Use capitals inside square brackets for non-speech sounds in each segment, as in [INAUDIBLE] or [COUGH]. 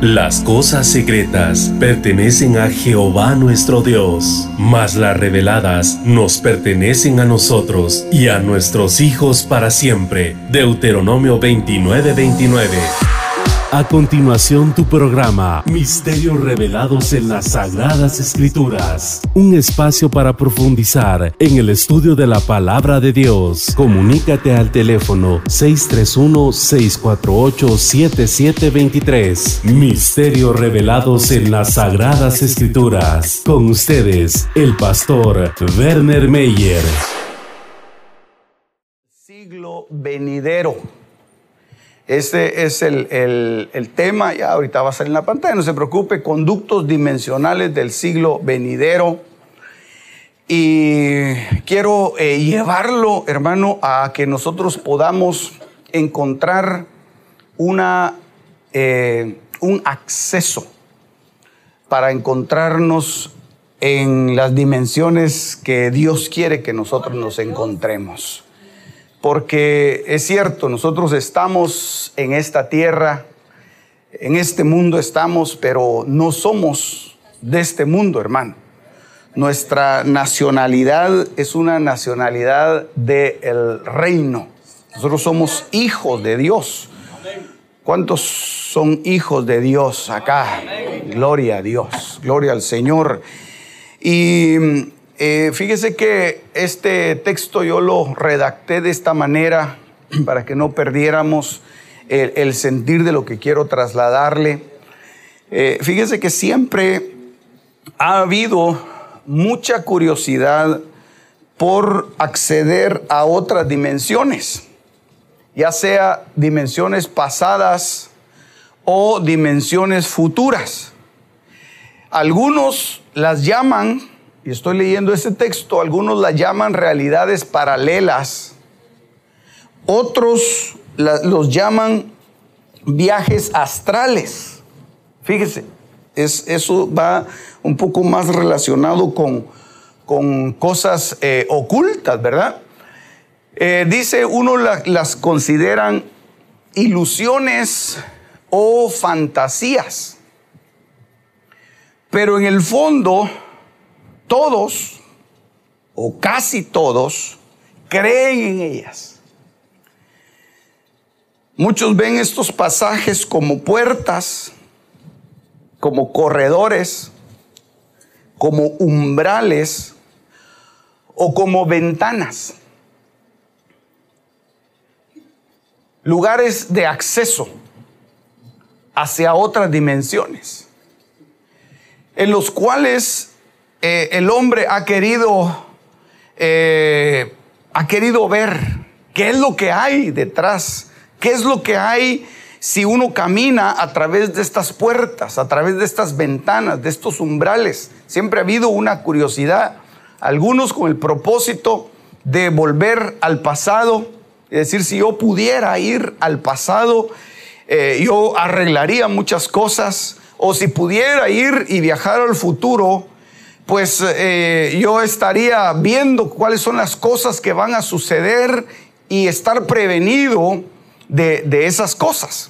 Las cosas secretas pertenecen a Jehová nuestro Dios, mas las reveladas nos pertenecen a nosotros y a nuestros hijos para siempre. Deuteronomio 29:29. A continuación tu programa Misterios revelados en las Sagradas Escrituras. Un espacio para profundizar en el estudio de la palabra de Dios. Comunícate al teléfono 631-648-7723. Misterios revelados en las Sagradas Escrituras. Con ustedes, el pastor Werner Meyer. Siglo venidero. Este es el, tema, ya ahorita va a salir en la pantalla, no se preocupe, conductos dimensionales del siglo venidero. Y quiero eh, llevarlo, hermano, a que nosotros podamos encontrar una, eh, un acceso para encontrarnos en las dimensiones que Dios quiere que nosotros nos encontremos porque es cierto, nosotros estamos en esta tierra, en este mundo estamos, pero no somos de este mundo, hermano. Nuestra nacionalidad es una nacionalidad del reino. Nosotros somos hijos de Dios. ¿Cuántos son hijos de Dios acá? Gloria a Dios, gloria al Señor. Y eh, fíjese que este texto yo lo redacté de esta manera para que no perdiéramos el, sentir de lo que quiero trasladarle. Eh, fíjese que siempre ha habido mucha curiosidad por acceder a otras dimensiones, ya sea dimensiones pasadas o dimensiones futuras. Algunos las llaman y estoy leyendo ese texto, algunos la llaman realidades paralelas, otros los llaman viajes astrales. Fíjese, es, eso va un poco más relacionado con, con cosas eh, ocultas, ¿verdad? Eh, dice, uno las consideran ilusiones o fantasías, pero en el fondo todos, o casi todos, creen en ellas. Muchos ven estos pasajes como puertas, como corredores, como umbrales o como ventanas. Lugares de acceso hacia otras dimensiones, en los cuales eh, el hombre ha querido, eh, ha querido ver qué es lo que hay detrás, qué es lo que hay si uno camina a través de estas puertas, a través de estas ventanas, de estos umbrales. Siempre ha habido una curiosidad, algunos con el propósito de volver al pasado, es decir, si yo pudiera ir al pasado, eh, yo arreglaría muchas cosas, o si pudiera ir y viajar al futuro, pues eh, yo estaría viendo cuáles son las cosas que van a suceder y estar prevenido de, de esas cosas.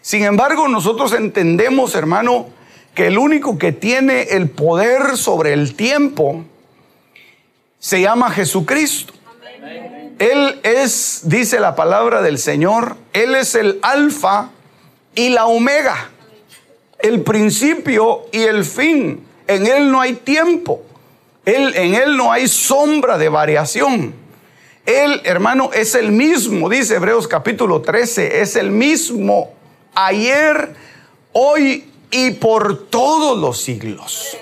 Sin embargo, nosotros entendemos, hermano, que el único que tiene el poder sobre el tiempo se llama Jesucristo. Él es, dice la palabra del Señor, Él es el alfa y la omega, el principio y el fin. En Él no hay tiempo. Él, en Él no hay sombra de variación. Él, hermano, es el mismo, dice Hebreos capítulo 13, es el mismo ayer, hoy y por todos los siglos.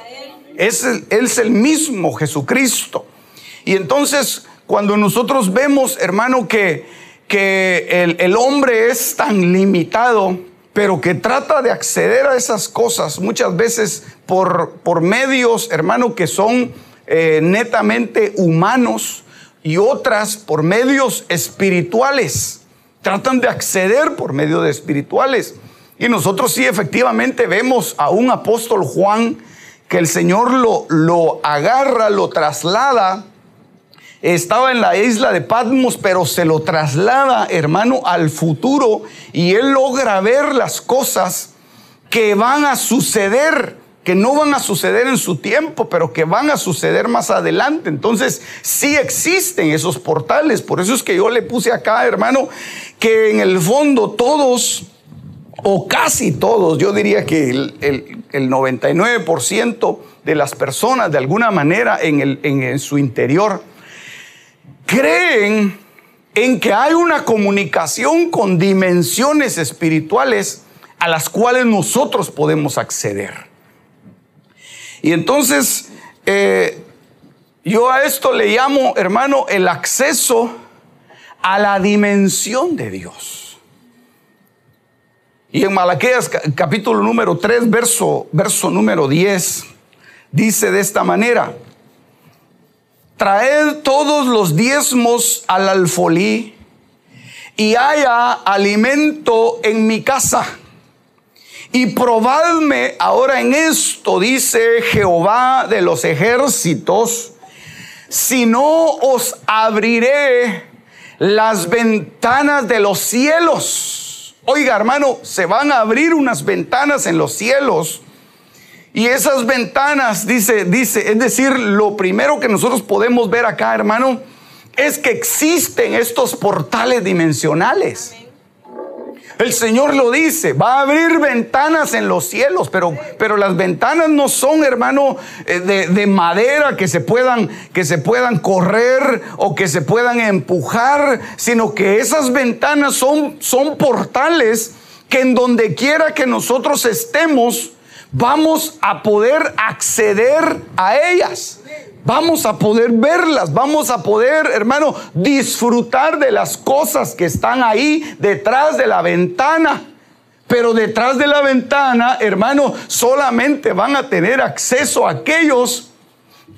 Es él es el mismo Jesucristo. Y entonces, cuando nosotros vemos, hermano, que, que el, el hombre es tan limitado, pero que trata de acceder a esas cosas muchas veces por, por medios, hermano, que son eh, netamente humanos y otras por medios espirituales. Tratan de acceder por medio de espirituales. Y nosotros sí efectivamente vemos a un apóstol Juan que el Señor lo, lo agarra, lo traslada estaba en la isla de Patmos, pero se lo traslada, hermano, al futuro y él logra ver las cosas que van a suceder, que no van a suceder en su tiempo, pero que van a suceder más adelante. Entonces, sí existen esos portales. Por eso es que yo le puse acá, hermano, que en el fondo todos, o casi todos, yo diría que el, 99% de las personas, de alguna manera, en, el, en su interior, creen en que hay una comunicación con dimensiones espirituales a las cuales nosotros podemos acceder. Y entonces, eh, yo a esto le llamo, hermano, el acceso a la dimensión de Dios. Y en Malaquías capítulo número 3, verso, verso número 10, dice de esta manera, traed todos los diezmos al alfolí y haya alimento en mi casa y probadme ahora en esto, dice Jehová de los ejércitos, si no os abriré las ventanas de los cielos. Oiga, hermano, se van a abrir unas ventanas en los cielos. Y esas ventanas, dice, dice, es decir, lo primero que nosotros podemos ver acá, hermano, es que existen estos portales dimensionales. El Señor lo dice, va a abrir ventanas en los cielos, pero, pero las ventanas no son, hermano, eh, de, madera que se, puedan, que se puedan correr o que se puedan empujar, sino que esas ventanas son, son portales que en donde quiera que nosotros estemos, vamos a poder acceder a ellas vamos a poder verlas, vamos a poder, hermano, disfrutar de las cosas que están ahí detrás de la ventana. Pero detrás de la ventana, hermano, solamente van a tener acceso a aquellos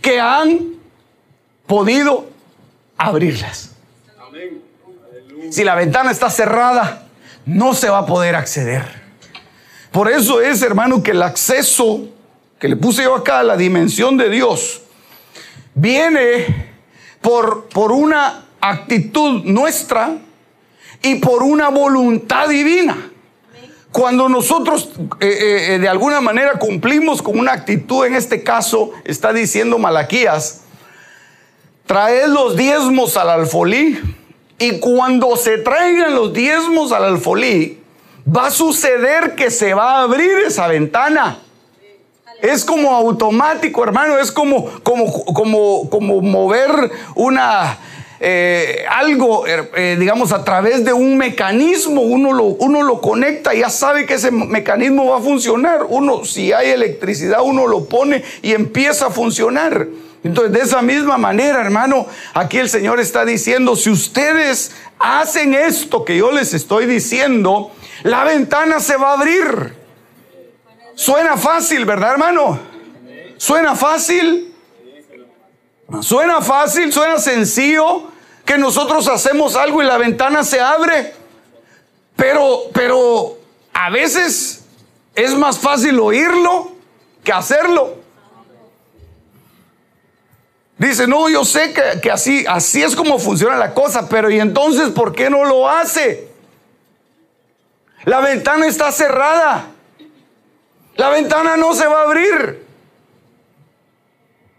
que han podido abrirlas. Si la ventana está cerrada, no se va a poder acceder. Por eso es, hermano, que el acceso que le puse yo acá a la dimensión de Dios viene por, por una actitud nuestra y por una voluntad divina. Cuando nosotros eh, eh, eh, de alguna manera cumplimos con una actitud, en este caso está diciendo Malaquías, traed los diezmos al alfolí y cuando se traigan los diezmos al alfolí, va a suceder que se va a abrir esa ventana. Es como automático, hermano. Es como, como, como, como mover una, eh, algo, er, eh, digamos, a través de un mecanismo. Uno lo, uno lo conecta y ya sabe que ese mecanismo va a funcionar. Uno, si hay electricidad, uno lo pone y empieza a funcionar. Entonces, de esa misma manera, hermano, aquí el Señor está diciendo, si ustedes hacen esto que yo les estoy diciendo, la ventana se va a abrir. Suena fácil, ¿verdad, hermano? Suena fácil. Suena fácil, suena sencillo que nosotros hacemos algo y la ventana se abre. Pero, pero a veces es más fácil oírlo que hacerlo. Dice, no, yo sé que, que, así, así es como funciona la cosa, pero ¿y entonces por qué no lo hace? La ventana está cerrada. La ventana no se va a abrir.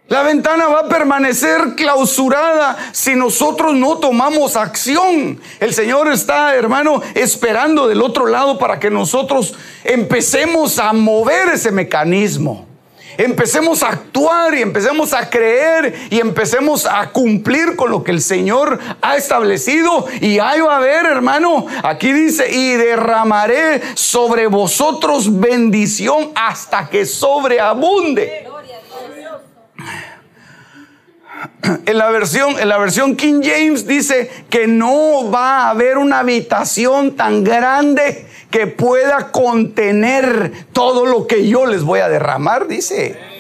La ventana va a permanecer clausurada si nosotros no tomamos acción. El Señor está, hermano, esperando del otro lado para que nosotros empecemos a mover ese mecanismo empecemos a actuar y empecemos a creer y empecemos a cumplir con lo que el Señor ha establecido. Y ahí va a haber, hermano, aquí dice, y derramaré sobre vosotros bendición hasta que sobreabunde. En la, versión, en la versión King James dice que no va a haber una habitación tan grande que pueda contener todo lo que yo les voy a derramar, dice.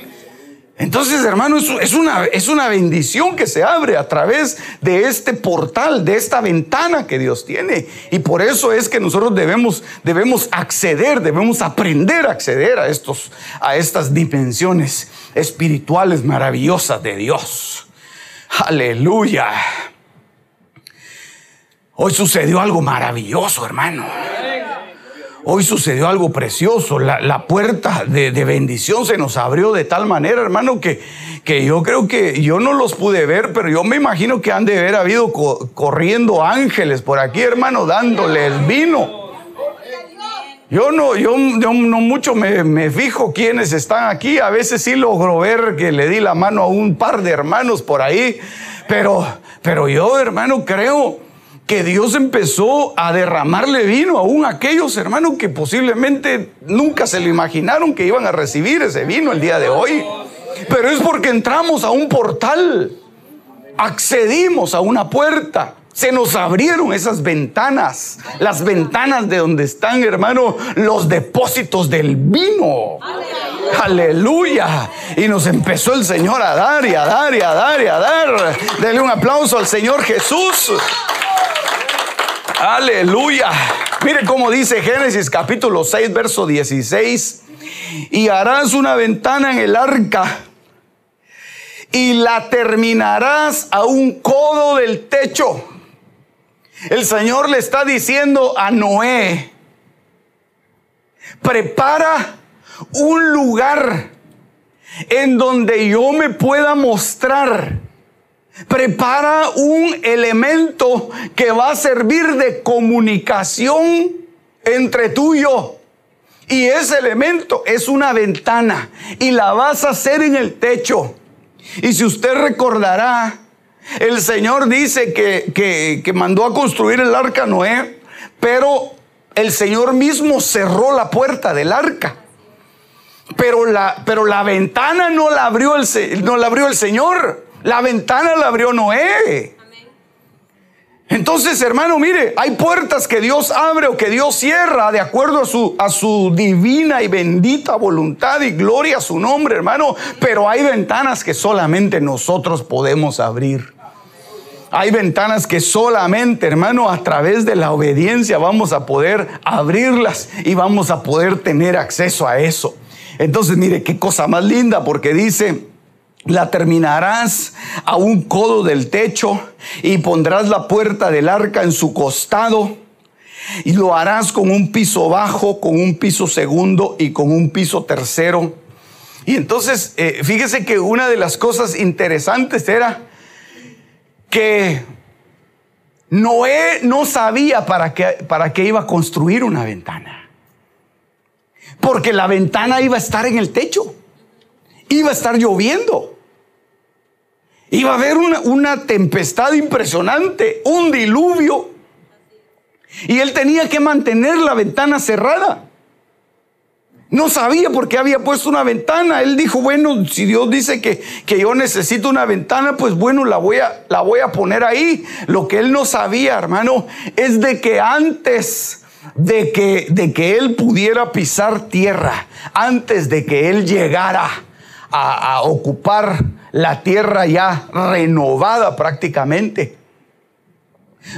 Entonces, hermano, es una, es una bendición que se abre a través de este portal, de esta ventana que Dios tiene. Y por eso es que nosotros debemos, debemos acceder, debemos aprender a acceder a, estos, a estas dimensiones espirituales maravillosas de Dios. Aleluya. Hoy sucedió algo maravilloso, hermano. Hoy sucedió algo precioso. La, puerta de, bendición se nos abrió de tal manera, hermano, que, que yo creo que yo no los pude ver, pero yo me imagino que han de haber habido corriendo ángeles por aquí, hermano, dándoles vino. Yo no, yo, no mucho me, me, fijo quiénes están aquí. A veces sí logro ver que le di la mano a un par de hermanos por ahí. Pero, pero yo, hermano, creo que Dios empezó a derramarle vino aún a aquellos hermanos que posiblemente nunca se lo imaginaron que iban a recibir ese vino el día de hoy. Pero es porque entramos a un portal, accedimos a una puerta. Se nos abrieron esas ventanas, las ventanas de donde están, hermano, los depósitos del vino. Aleluya. Y nos empezó el Señor a dar y a dar y a dar y a dar. Denle un aplauso al Señor Jesús. Aleluya. Mire cómo dice Génesis capítulo 6, verso 16. Y harás una ventana en el arca y la terminarás a un codo del techo. El Señor le está diciendo a Noé, prepara un lugar en donde yo me pueda mostrar Prepara un elemento que va a servir de comunicación entre tú y yo. Y ese elemento es una ventana y la vas a hacer en el techo. Y si usted recordará, el Señor dice que, que, mandó a construir el arca Noé, pero el Señor mismo cerró la puerta del arca. Pero la, pero la ventana no la abrió el, no la abrió el Señor. La ventana la abrió Noé. Entonces, hermano, mire, hay puertas que Dios abre o que Dios cierra de acuerdo a su, a su divina y bendita voluntad y gloria a su nombre, hermano. Pero hay ventanas que solamente nosotros podemos abrir. Hay ventanas que solamente, hermano, a través de la obediencia vamos a poder abrirlas y vamos a poder tener acceso a eso. Entonces, mire, qué cosa más linda, porque dice la terminarás a un codo del techo y pondrás la puerta del arca en su costado y lo harás con un piso bajo, con un piso segundo y con un piso tercero. Y entonces, eh, fíjese que una de las cosas interesantes era que Noé no sabía para qué, para qué iba a construir una ventana. Porque la ventana iba a estar en el techo. Iba a estar lloviendo. Iba a haber una, tempestad impresionante, un diluvio. Y él tenía que mantener la ventana cerrada. No sabía por qué había puesto una ventana. Él dijo, bueno, si Dios dice que, que, yo necesito una ventana, pues bueno, la voy, a, la voy a poner ahí. Lo que él no sabía, hermano, es de que antes de que, de que él pudiera pisar tierra, antes de que él llegara a, ocupar la tierra ya renovada prácticamente.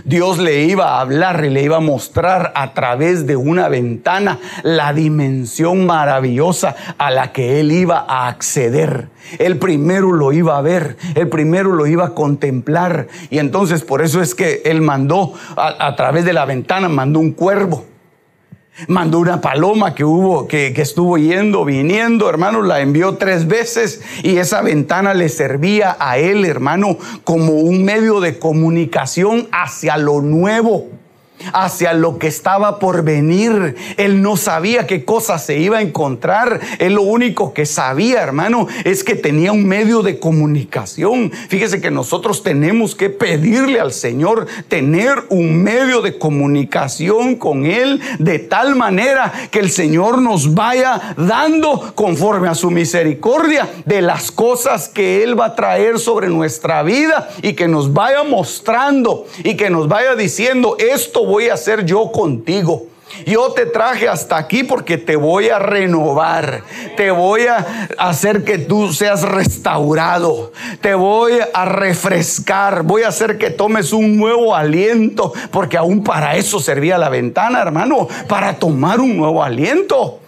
Dios le iba a hablar y le iba a mostrar a través de una ventana la dimensión maravillosa a la que él iba a acceder. El primero lo iba a ver, el primero lo iba a contemplar. Y entonces por eso es que él mandó a, a través de la ventana, mandó un cuervo Mandó una paloma que hubo, que, que, estuvo yendo, viniendo, hermano, la envió tres veces y esa ventana le servía a él, hermano, como un medio de comunicación hacia lo nuevo hacia lo que estaba por venir. Él no sabía qué cosa se iba a encontrar. Él lo único que sabía, hermano, es que tenía un medio de comunicación. Fíjese que nosotros tenemos que pedirle al Señor tener un medio de comunicación con Él de tal manera que el Señor nos vaya dando conforme a su misericordia de las cosas que Él va a traer sobre nuestra vida y que nos vaya mostrando y que nos vaya diciendo esto voy a hacer yo contigo. Yo te traje hasta aquí porque te voy a renovar, te voy a hacer que tú seas restaurado, te voy a refrescar, voy a hacer que tomes un nuevo aliento, porque aún para eso servía la ventana, hermano, para tomar un nuevo aliento.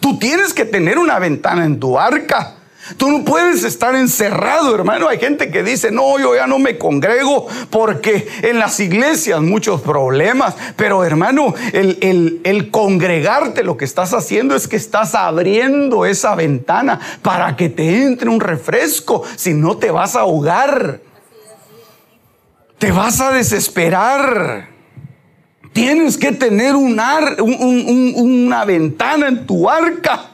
Tú tienes que tener una ventana en tu arca Tú no puedes estar encerrado, hermano. Hay gente que dice, no, yo ya no me congrego porque en las iglesias muchos problemas. Pero hermano, el, el, congregarte lo que estás haciendo es que estás abriendo esa ventana para que te entre un refresco. Si no, te vas a ahogar. Te vas a desesperar. Tienes que tener una ventana en tu arca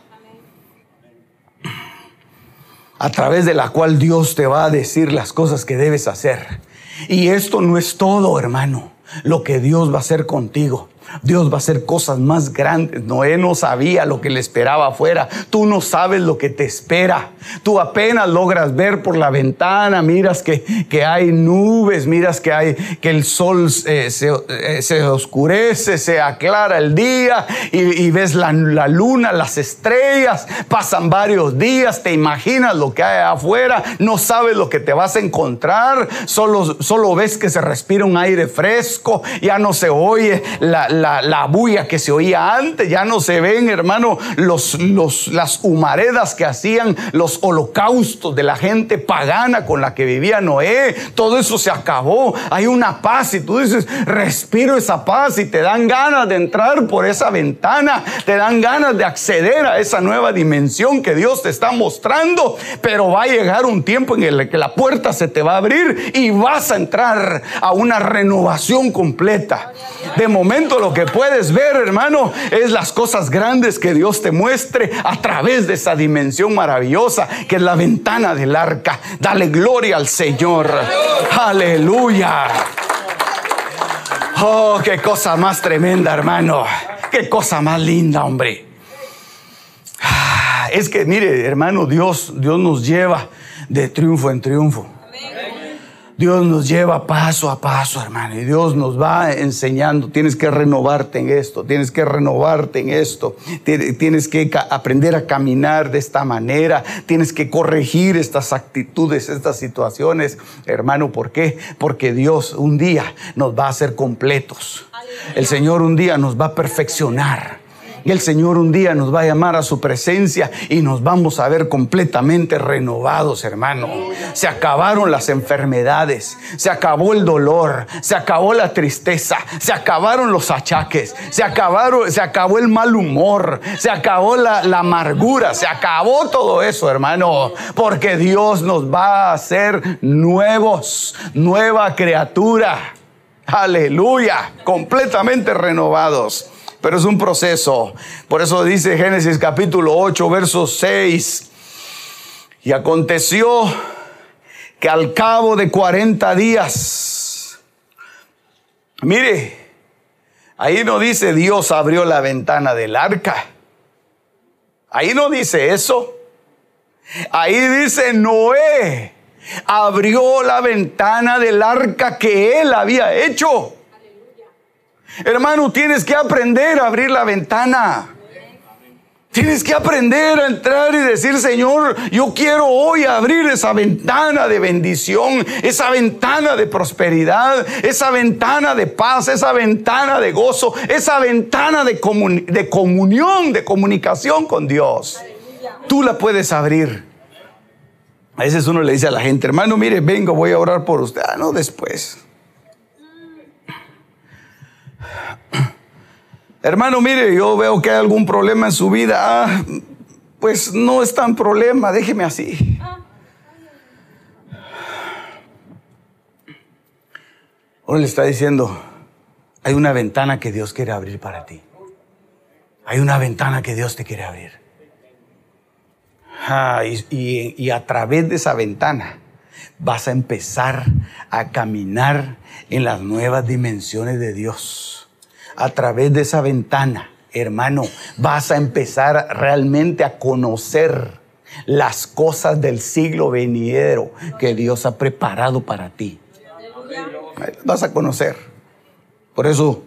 a través de la cual Dios te va a decir las cosas que debes hacer. Y esto no es todo, hermano, lo que Dios va a hacer contigo. Dios va a hacer cosas más grandes. Noé no sabía lo que le esperaba afuera. Tú no sabes lo que te espera. Tú apenas logras ver por la ventana, miras que, que hay nubes, miras que, hay, que el sol eh, eh, se, oscurece, se aclara el día y, ves la, la, luna, las estrellas. Pasan varios días, te imaginas lo que hay afuera, no sabes lo que te vas a encontrar, solo, solo ves que se respira un aire fresco, ya no se oye la la, bulla que se oía antes, ya no se ven, hermano, los, los, las humaredas que hacían los holocaustos de la gente pagana con la que vivía Noé. Todo eso se acabó. Hay una paz y tú dices, respiro esa paz y te dan ganas de entrar por esa ventana, te dan ganas de acceder a esa nueva dimensión que Dios te está mostrando, pero va a llegar un tiempo en el que la puerta se te va a abrir y vas a entrar a una renovación completa. De momento lo que puedes ver, hermano, es las cosas grandes que Dios te muestre a través de esa dimensión maravillosa que es la ventana del arca. Dale gloria al Señor. Aleluya. Oh, qué cosa más tremenda, hermano. Qué cosa más linda, hombre. Ah, es que, mire, hermano, Dios, Dios nos lleva de triunfo en triunfo. Dios nos lleva paso a paso, hermano, y Dios nos va enseñando. Tienes que renovarte en esto, tienes que renovarte en esto, tienes que aprender a caminar de esta manera, tienes que corregir estas actitudes, estas situaciones, hermano. ¿Por qué? Porque Dios un día nos va a hacer completos. El Señor un día nos va a perfeccionar. Y el Señor un día nos va a llamar a su presencia y nos vamos a ver completamente renovados, hermano. Se acabaron las enfermedades, se acabó el dolor, se acabó la tristeza, se acabaron los achaques, se se acabó el mal humor, se acabó la, la amargura, se acabó todo eso, hermano, porque Dios nos va a hacer nuevos, nueva criatura. Aleluya, completamente renovados pero es un proceso. Por eso dice Génesis capítulo 8, verso 6. Y aconteció que al cabo de 40 días, mire, ahí no dice Dios abrió la ventana del arca. Ahí no dice eso. Ahí dice Noé abrió la ventana del arca que él había hecho. Hermano, tienes que aprender a abrir la ventana. Tienes que aprender a entrar y decir, Señor, yo quiero hoy abrir esa ventana de bendición, esa ventana de prosperidad, esa ventana de paz, esa ventana de gozo, esa ventana de, comunión, de comunicación con Dios. Tú la puedes abrir. A veces uno le dice a la gente, hermano, mire, vengo, voy a orar por usted. Ah, no, después. Hermano, mire, yo veo que hay algún problema en su vida. Ah, pues no es tan problema, déjeme así. Hoy le está diciendo, hay una ventana que Dios quiere abrir para ti. Hay una ventana que Dios te quiere abrir. Ah, y a través de esa ventana vas a empezar a caminar en las nuevas dimensiones de Dios a través de esa ventana, hermano, vas a empezar realmente a conocer las cosas del siglo venidero que Dios ha preparado para ti. Vas a conocer. Por eso,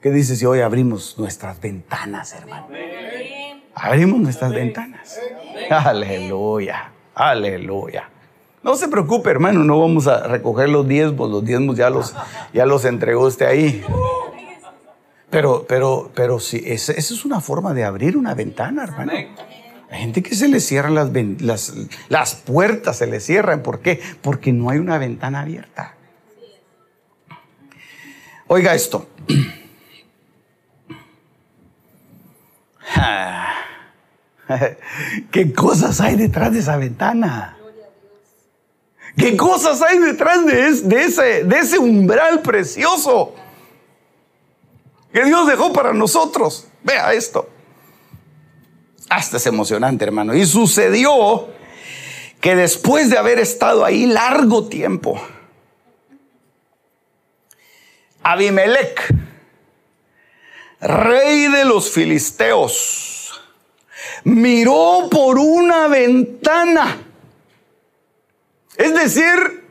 ¿qué dices si hoy abrimos nuestras ventanas, hermano? Abrimos nuestras ventanas. Aleluya, aleluya. No se preocupe, hermano, no vamos a recoger los diezmos, los diezmos ya los, ya los entregó usted ahí. Pero, pero, pero sí, esa, es una forma de abrir una ventana, hermano. Hay gente que se le cierran las, las, las puertas, se le cierran. ¿Por qué? Porque no hay una ventana abierta. Oiga esto. [CLEARS THROAT] [LAUGHS] ¿Qué cosas hay detrás de esa ventana? ¿Qué cosas hay detrás de, ese, ese umbral precioso que Dios dejó para nosotros? Vea esto. Hasta es emocionante, hermano. Y sucedió que después de haber estado ahí largo tiempo, Abimelech, rey de los filisteos, miró por una ventana. Es decir,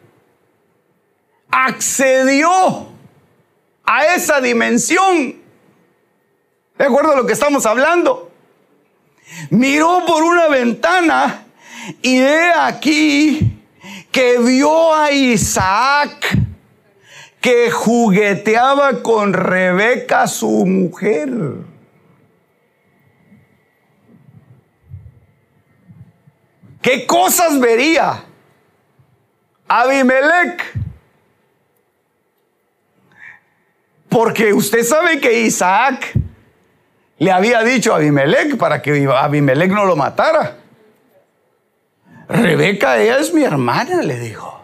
accedió a esa dimensión. ¿De acuerdo a lo que estamos hablando? Miró por una ventana y he aquí que vio a Isaac que jugueteaba con Rebeca, su mujer. ¿Qué cosas vería Abimelech? Porque usted sabe que Isaac le había dicho a Abimelech para que Abimelech no lo matara. Rebeca, ella es mi hermana, le dijo.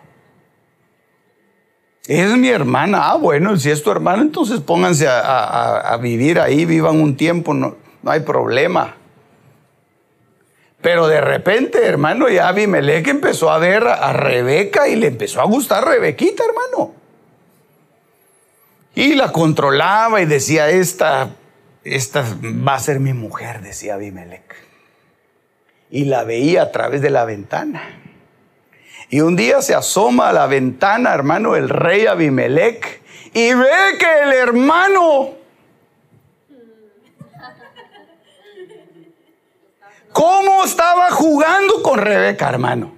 Es mi hermana. Ah, bueno, si es tu hermana, entonces pónganse a, vivir ahí, vivan un tiempo, no, no, hay problema. Pero de repente, hermano, ya Abimelech empezó a ver a, Rebeca y le empezó a gustar Rebequita, hermano. Y la controlaba y decía, esta, esta va a ser mi mujer, decía Abimelech. Y la veía a través de la ventana. Y un día se asoma a la ventana, hermano, el rey Abimelech y ve que el hermano ¿Cómo estaba jugando con Rebeca, hermano?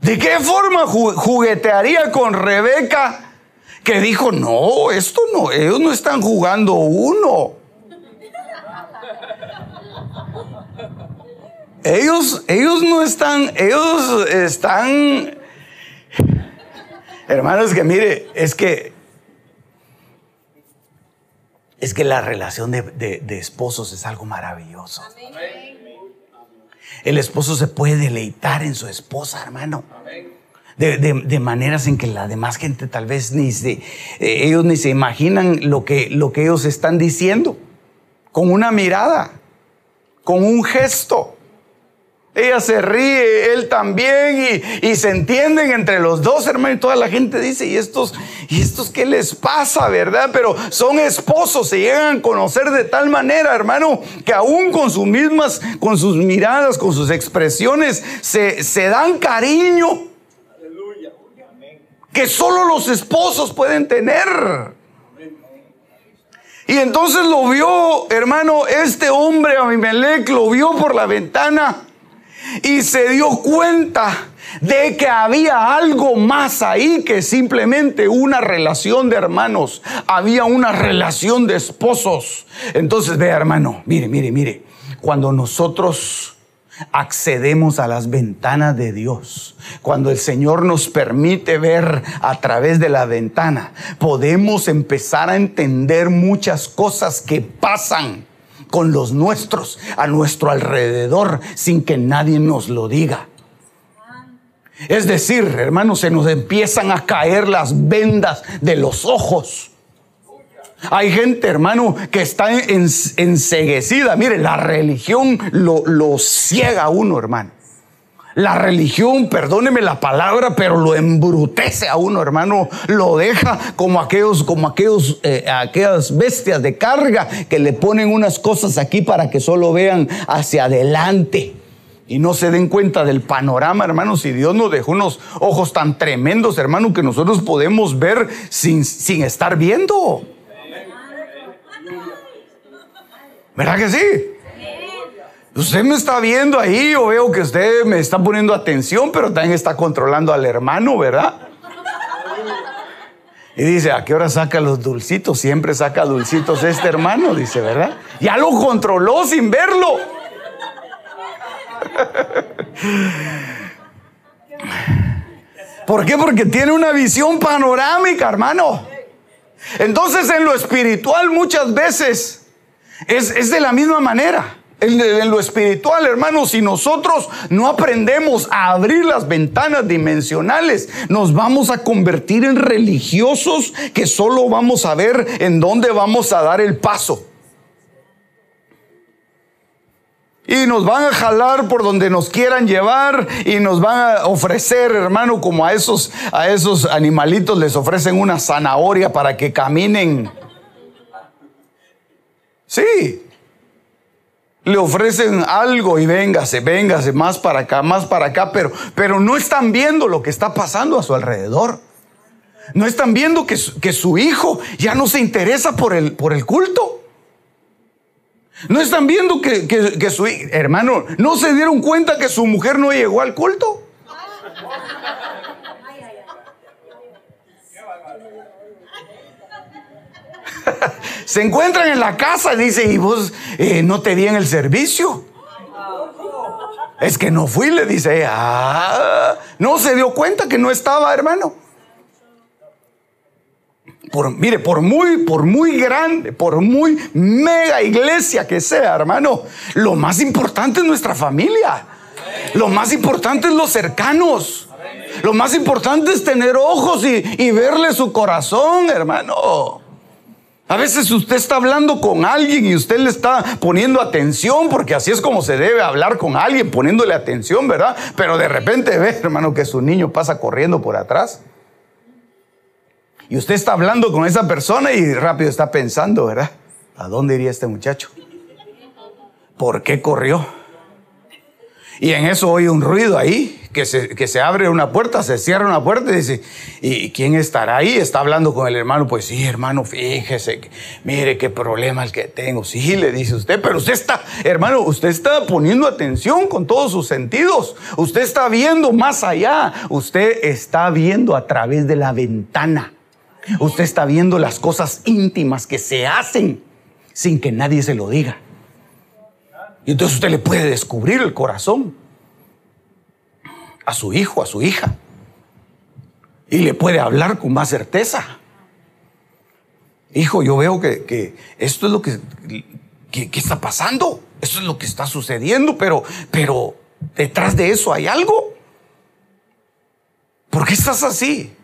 ¿De qué forma juguetearía con Rebeca? Que dijo, no, esto no, ellos no están jugando uno. Ellos, ellos no están, ellos están, hermanos, que mire, es que, es que la relación de, esposos es algo maravilloso. El esposo se puede deleitar en su esposa, hermano. De, maneras en que la demás gente tal vez ni se, eh, ellos ni se imaginan lo que, lo que ellos están diciendo. Con una mirada, con un gesto. Ella se ríe, él también, y, se entienden entre los dos, hermano, y toda la gente dice, ¿y estos, ¿y estos qué les pasa, verdad? Pero son esposos, se llegan a conocer de tal manera, hermano, que aún con sus mismas, con sus miradas, con sus expresiones, se, se dan cariño. Que solo los esposos pueden tener. Y entonces lo vio, hermano, este hombre, Abimelech, lo vio por la ventana y se dio cuenta de que había algo más ahí que simplemente una relación de hermanos. Había una relación de esposos. Entonces, vea hermano, mire, mire, mire, cuando nosotros accedemos a las ventanas de Dios, cuando el Señor nos permite ver a través de la ventana, podemos empezar a entender muchas cosas que pasan con los nuestros a nuestro alrededor sin que nadie nos lo diga. Es decir, hermanos, se nos empiezan a caer las vendas de los ojos. Hay gente, hermano, que está enseguecida. Mire, la religión lo, lo ciega a uno, hermano. La religión, perdóneme la palabra, pero lo embrutece a uno, hermano. Lo deja como como eh, aquellas bestias de carga que le ponen unas cosas aquí para que solo vean hacia adelante y no se den cuenta del panorama, hermano. Si Dios nos dejó unos ojos tan tremendos, hermano, que nosotros podemos ver sin, sin estar viendo. ¿Verdad que sí? Usted me está viendo ahí, yo veo que usted me está poniendo atención, pero también está controlando al hermano, ¿verdad? Y dice, ¿a qué hora saca los dulcitos? Siempre saca dulcitos este hermano, dice, ¿verdad? Ya lo controló sin verlo. ¿Por qué? Porque tiene una visión panorámica, hermano. Entonces en lo espiritual muchas veces es, es de la misma manera. En, lo espiritual, hermanos, si nosotros no aprendemos a abrir las ventanas dimensionales, nos vamos a convertir en religiosos que solo vamos a ver en dónde vamos a dar el paso. Y nos van a jalar por donde nos quieran llevar y nos van a ofrecer, hermano, como a esos, a esos animalitos les ofrecen una zanahoria para que caminen. Sí, le ofrecen algo y véngase, véngase, más para acá, más para acá, pero, pero no están viendo lo que está pasando a su alrededor. No están viendo que, que su hijo ya no se interesa por el, por el culto. No están viendo que, que, que su hermano, no se dieron cuenta que su mujer no llegó al culto. [LAUGHS] Se encuentran en la casa, dice, y vos eh, no te di en el servicio. Es que no fui, le dice, ah, no se dio cuenta que no estaba, hermano. Por, mire, por muy, por muy grande, por muy mega iglesia que sea, hermano, lo más importante es nuestra familia. Lo más importante es los cercanos. Lo más importante es tener ojos y, y verle su corazón, hermano. A veces usted está hablando con alguien y usted le está poniendo atención, porque así es como se debe hablar con alguien, poniéndole atención, ¿verdad? Pero de repente [LAUGHS] ve, hermano, que su niño pasa corriendo por atrás. Y usted está hablando con esa persona y rápido está pensando, ¿verdad? ¿A dónde iría este muchacho? ¿Por qué corrió? Y en eso oye un ruido ahí, que se, que se abre una puerta, se cierra una puerta y dice, ¿y quién estará ahí? Está hablando con el hermano, pues sí, hermano, fíjese, mire qué problema el que tengo. Sí, le dice usted, pero usted está, hermano, usted está poniendo atención con todos sus sentidos. Usted está viendo más allá. Usted está viendo a través de la ventana. Usted está viendo las cosas íntimas que se hacen sin que nadie se lo diga. Y entonces usted le puede descubrir el corazón a su hijo, a su hija. Y le puede hablar con más certeza. Hijo, yo veo que, esto es lo que, que, está pasando. Esto es lo que está sucediendo, pero, pero detrás de eso hay algo. ¿Por qué estás así?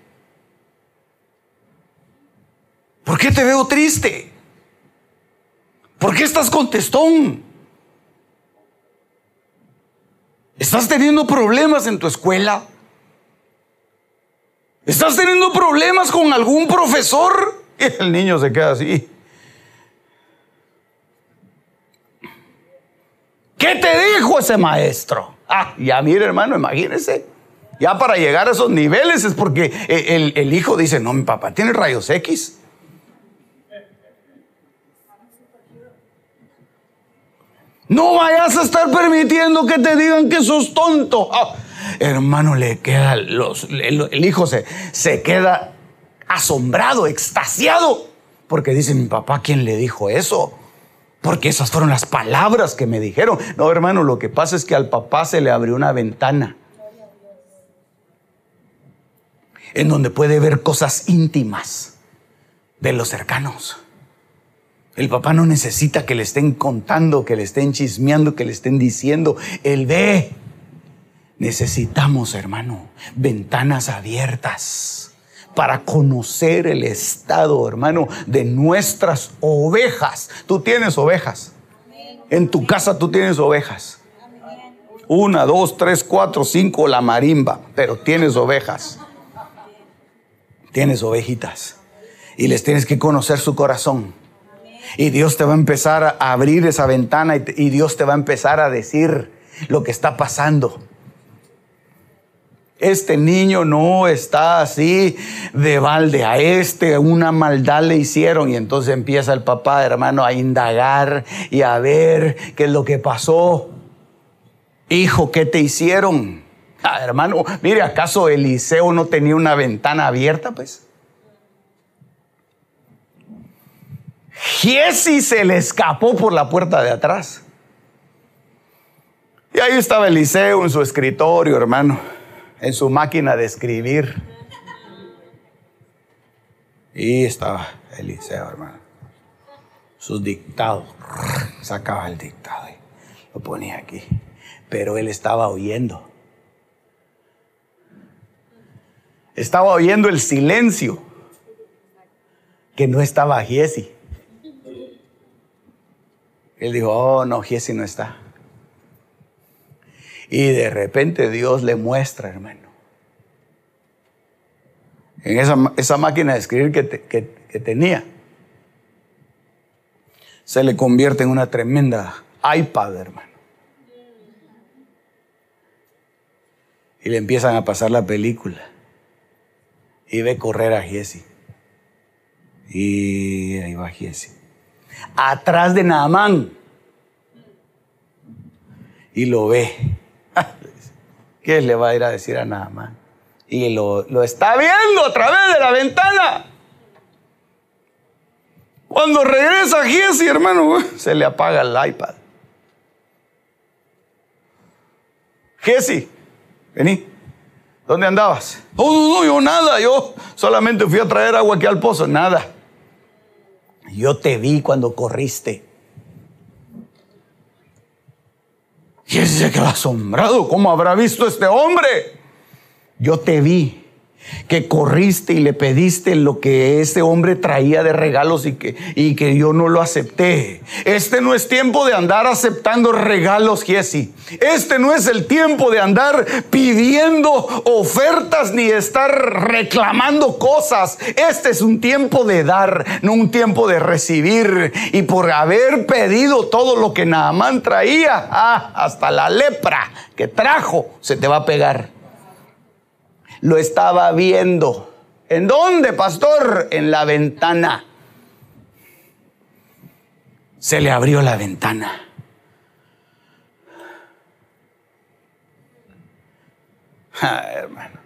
¿Por qué te veo triste? ¿Por qué estás contestón? ¿Estás teniendo problemas en tu escuela? ¿Estás teniendo problemas con algún profesor? Y [LAUGHS] el niño se queda así. ¿Qué te dijo ese maestro? Ah, ya mire hermano, imagínese. Ya para llegar a esos niveles es porque el, el hijo dice, no, mi papá tiene rayos X. No vayas a estar permitiendo que te digan que sos tonto. Ah, hermano, le queda los, el, hijo se, se queda asombrado, extasiado, porque dice mi papá, ¿quién le dijo eso? Porque esas fueron las palabras que me dijeron. No, hermano, lo que pasa es que al papá se le abrió una ventana en donde puede ver cosas íntimas de los cercanos. El papá no necesita que le estén contando, que le estén chismeando, que le estén diciendo. Él ve. Necesitamos, hermano, ventanas abiertas para conocer el estado, hermano, de nuestras ovejas. Tú tienes ovejas. En tu casa tú tienes ovejas. Una, dos, tres, cuatro, cinco, la marimba, pero tienes ovejas. Tienes ovejitas. Y les tienes que conocer su corazón y Dios te va a empezar a abrir esa ventana y, Dios te va a empezar a decir lo que está pasando. Este niño no está así de balde. A este una maldad le hicieron. Y entonces empieza el papá, hermano, a indagar y a ver qué es lo que pasó. Hijo, ¿qué te hicieron? Ah, hermano, mire, ¿acaso Eliseo no tenía una ventana abierta? Pues Giesi se le escapó por la puerta de atrás. Y ahí estaba Eliseo en su escritorio, hermano, en su máquina de escribir. Y estaba Eliseo, hermano. Sus dictados. Sacaba el dictado y lo ponía aquí. Pero él estaba oyendo. Estaba oyendo el silencio que no estaba Giesi. Él dijo, oh, no, Giesi no está. Y de repente Dios le muestra, hermano. En esa, máquina de escribir que, que tenía, se le convierte en una tremenda iPad, hermano. Y le empiezan a pasar la película. Y ve correr a Giesi. Y ahí va Giesi. Atrás de Naamán. Y lo ve. [LAUGHS] ¿Qué le va a ir a decir a Naamán? Y lo, lo está viendo a través de la ventana. Cuando regresa Giesi, hermano, [LAUGHS] se le apaga el iPad. Giesi, vení. ¿Dónde andabas? No, no, yo nada, yo solamente fui a traer agua aquí al pozo, nada. Yo te vi cuando corriste. Y ese se quedó asombrado. ¿Cómo habrá visto este hombre? Yo te vi que corriste y le pediste lo que ese hombre traía de regalos y que, y que yo no lo acepté. Este no es tiempo de andar aceptando regalos, Jesse. Este no es el tiempo de andar pidiendo ofertas ni estar reclamando cosas. Este es un tiempo de dar, no un tiempo de recibir. Y por haber pedido todo lo que Naamán traía, ah, hasta la lepra que trajo, se te va a pegar lo estaba viendo. ¿En dónde, pastor? En la ventana. Se le abrió la ventana. Ah, hermano.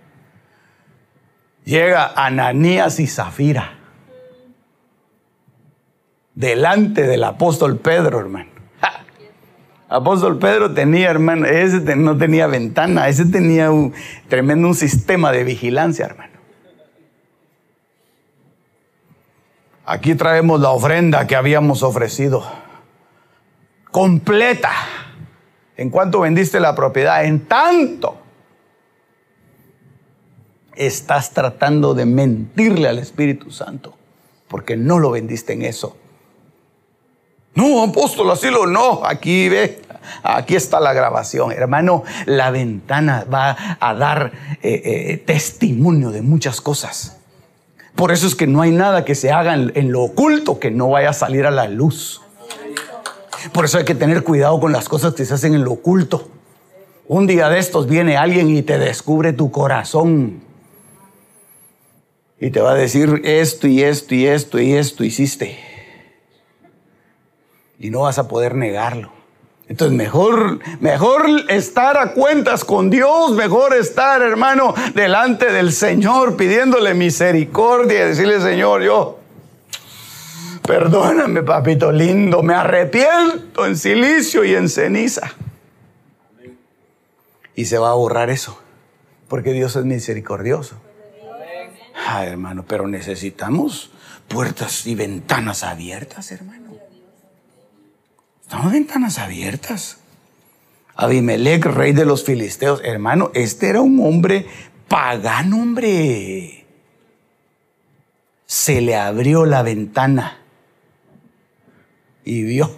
Llega Ananías y Zafira delante del apóstol Pedro, hermano. Apóstol Pedro tenía, hermano, ese no tenía ventana, ese tenía un tremendo un sistema de vigilancia, hermano. Aquí traemos la ofrenda que habíamos ofrecido. Completa. ¿En cuánto vendiste la propiedad? En tanto. Estás tratando de mentirle al Espíritu Santo porque no lo vendiste en eso. No, apóstol, así lo no. Aquí ve, aquí está la grabación. Hermano, la ventana va a dar eh, eh, testimonio de muchas cosas. Por eso es que no hay nada que se haga en, lo oculto que no vaya a salir a la luz. Por eso hay que tener cuidado con las cosas que se hacen en lo oculto. Un día de estos viene alguien y te descubre tu corazón. Y te va a decir esto y esto y esto y esto hiciste y no vas a poder negarlo. Entonces, mejor, mejor estar a cuentas con Dios, mejor estar, hermano, delante del Señor pidiéndole misericordia y decirle, Señor, yo, perdóname, papito lindo, me arrepiento en silicio y en ceniza. Y se va a borrar eso, porque Dios es misericordioso. Ah, hermano, pero necesitamos puertas y ventanas abiertas, hermano. Estaban ventanas abiertas. Abimelech, rey de los filisteos, hermano, este era un hombre pagano, hombre. Se le abrió la ventana y vio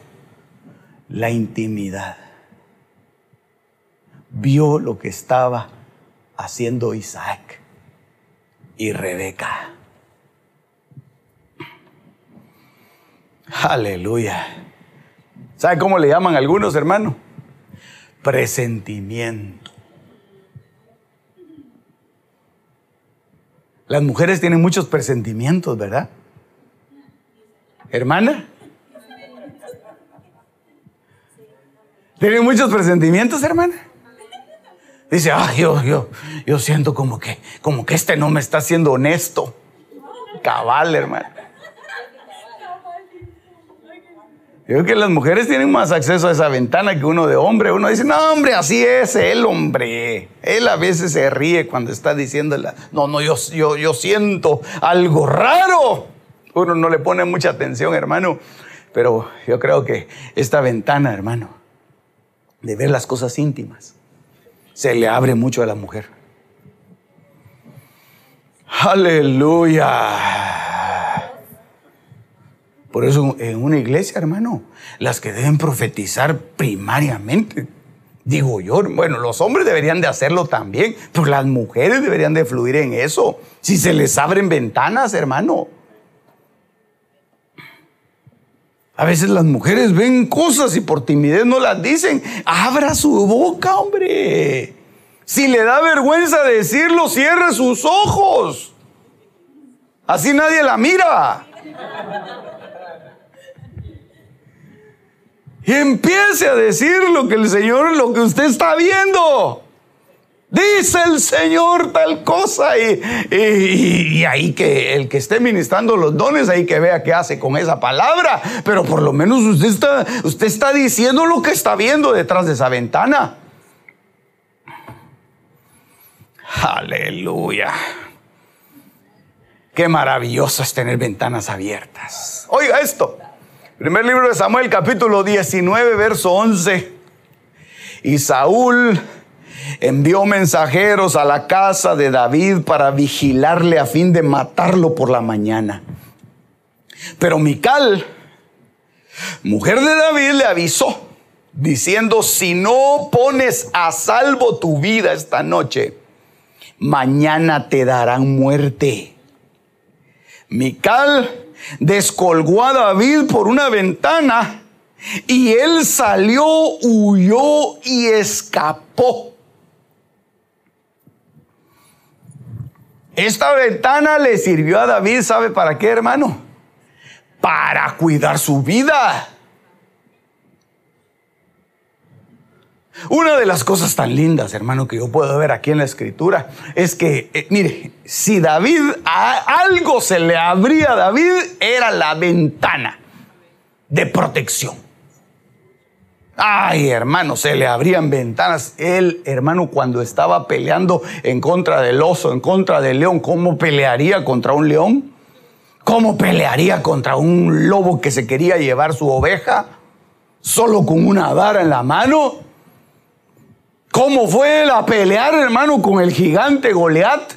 la intimidad. Vio lo que estaba haciendo Isaac y Rebeca. Aleluya. ¿Sabe cómo le llaman algunos, hermano? Presentimiento. Las mujeres tienen muchos presentimientos, ¿verdad? Hermana. ¿Tienen muchos presentimientos, hermana? Dice, ay, yo, yo, yo siento como que, como que este no me está siendo honesto. Cabal, hermano. Yo creo que las mujeres tienen más acceso a esa ventana que uno de hombre. Uno dice, no, hombre, así es el hombre. Él a veces se ríe cuando está diciendo, no, no, yo, yo, yo siento algo raro. Uno no le pone mucha atención, hermano. Pero yo creo que esta ventana, hermano, de ver las cosas íntimas, se le abre mucho a la mujer. Aleluya. Por eso en una iglesia, hermano, las que deben profetizar primariamente, digo yo, bueno, los hombres deberían de hacerlo también, pero las mujeres deberían de fluir en eso. Si se les abren ventanas, hermano. A veces las mujeres ven cosas y por timidez no las dicen. Abra su boca, hombre. Si le da vergüenza decirlo, cierre sus ojos. Así nadie la mira. Y empiece a decir lo que el Señor, lo que usted está viendo. Dice el Señor tal cosa y, ahí que el que esté ministrando los dones, ahí que vea qué hace con esa palabra. Pero por lo menos usted está, usted está diciendo lo que está viendo detrás de esa ventana. Aleluya. Qué maravilloso es tener ventanas abiertas. Oiga esto. Primer libro de Samuel, capítulo 19, verso 11. Y Saúl envió mensajeros a la casa de David para vigilarle a fin de matarlo por la mañana. Pero Mical, mujer de David, le avisó, diciendo, si no pones a salvo tu vida esta noche, mañana te darán muerte. Mical descolgó a David por una ventana y él salió, huyó y escapó. Esta ventana le sirvió a David, ¿sabe para qué, hermano? Para cuidar su vida. Una de las cosas tan lindas, hermano, que yo puedo ver aquí en la escritura es que, eh, mire, si David, algo se le abría a David, era la ventana de protección. Ay, hermano, se le abrían ventanas. Él, hermano, cuando estaba peleando en contra del oso, en contra del león, ¿cómo pelearía contra un león? ¿Cómo pelearía contra un lobo que se quería llevar su oveja? Solo con una vara en la mano. ¿Cómo fue a pelear, hermano, con el gigante Goliat?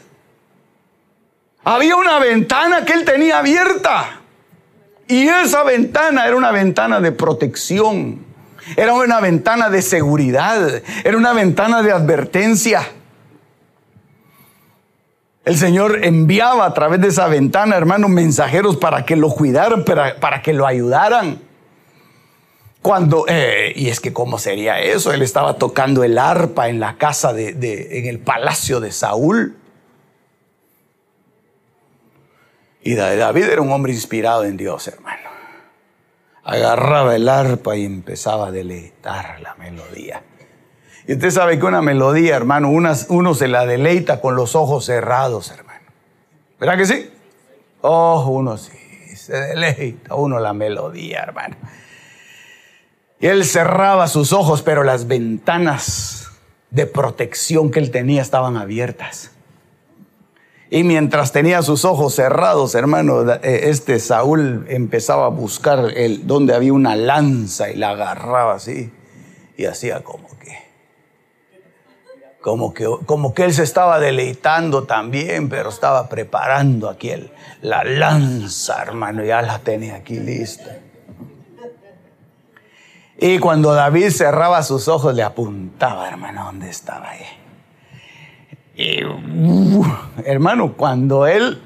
Había una ventana que él tenía abierta. Y esa ventana era una ventana de protección. Era una ventana de seguridad. Era una ventana de advertencia. El Señor enviaba a través de esa ventana, hermano, mensajeros para que lo cuidaran, para, para que lo ayudaran. Cuando, eh, y es que cómo sería eso, él estaba tocando el arpa en la casa de, de, en el palacio de Saúl. Y David era un hombre inspirado en Dios, hermano. Agarraba el arpa y empezaba a deleitar la melodía. Y usted sabe que una melodía, hermano, uno se la deleita con los ojos cerrados, hermano. ¿Verdad que sí? Oh, uno sí, se deleita uno la melodía, hermano. Él cerraba sus ojos, pero las ventanas de protección que él tenía estaban abiertas. Y mientras tenía sus ojos cerrados, hermano, eh, este Saúl empezaba a buscar el, donde había una lanza y la agarraba así y hacía como que, como que, como que él se estaba deleitando también, pero estaba preparando aquí la lanza, hermano, ya la tenía aquí lista. Y cuando David cerraba sus ojos, le apuntaba, hermano, ¿dónde estaba ahí? Y, uh, hermano, cuando él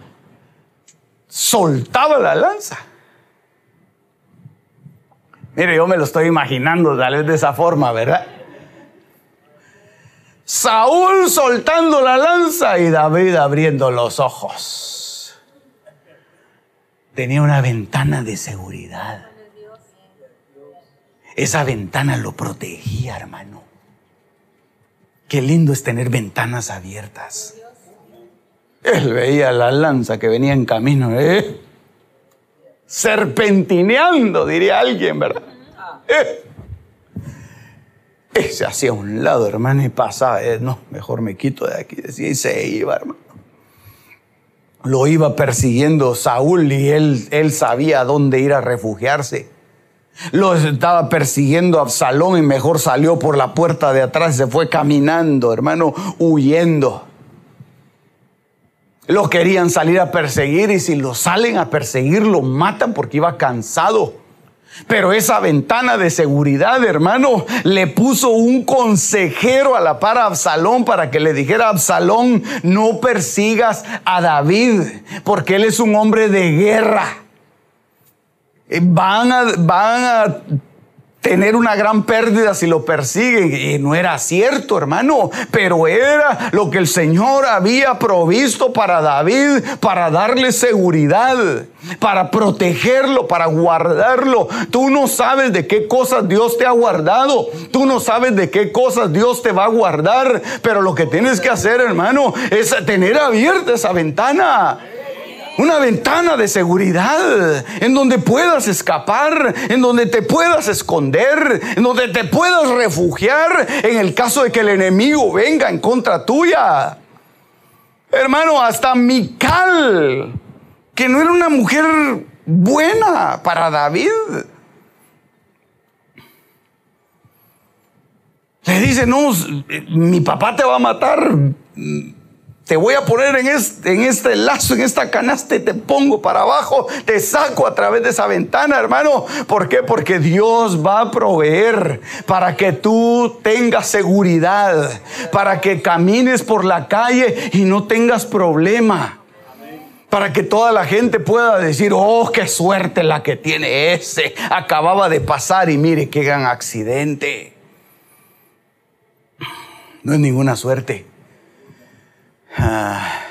soltaba la lanza. Mire, yo me lo estoy imaginando tal vez de esa forma, ¿verdad? Saúl soltando la lanza y David abriendo los ojos. Tenía una ventana de seguridad. Esa ventana lo protegía, hermano. Qué lindo es tener ventanas abiertas. Él veía la lanza que venía en camino, ¿eh? serpentineando, diría alguien, ¿verdad? Eh. se hacía a un lado, hermano, y pasaba. Eh, no, mejor me quito de aquí. Decía, y se iba, hermano. Lo iba persiguiendo Saúl y él, él sabía dónde ir a refugiarse. Lo estaba persiguiendo Absalón y mejor salió por la puerta de atrás, se fue caminando, hermano, huyendo. Lo querían salir a perseguir y si lo salen a perseguir lo matan porque iba cansado. Pero esa ventana de seguridad, hermano, le puso un consejero a la par a Absalón para que le dijera Absalón, no persigas a David, porque él es un hombre de guerra. Van a, van a tener una gran pérdida si lo persiguen. Y no era cierto, hermano, pero era lo que el Señor había provisto para David, para darle seguridad, para protegerlo, para guardarlo. Tú no sabes de qué cosas Dios te ha guardado, tú no sabes de qué cosas Dios te va a guardar, pero lo que tienes que hacer, hermano, es tener abierta esa ventana. Una ventana de seguridad en donde puedas escapar, en donde te puedas esconder, en donde te puedas refugiar en el caso de que el enemigo venga en contra tuya. Hermano, hasta Mical, que no era una mujer buena para David. Le dice, no, mi papá te va a matar te voy a poner en este, en este lazo, en esta canasta y te pongo para abajo, te saco a través de esa ventana, hermano. ¿Por qué? Porque Dios va a proveer para que tú tengas seguridad, para que camines por la calle y no tengas problema. Para que toda la gente pueda decir, oh, qué suerte la que tiene ese. Acababa de pasar y mire qué gran accidente. No es ninguna suerte Ah,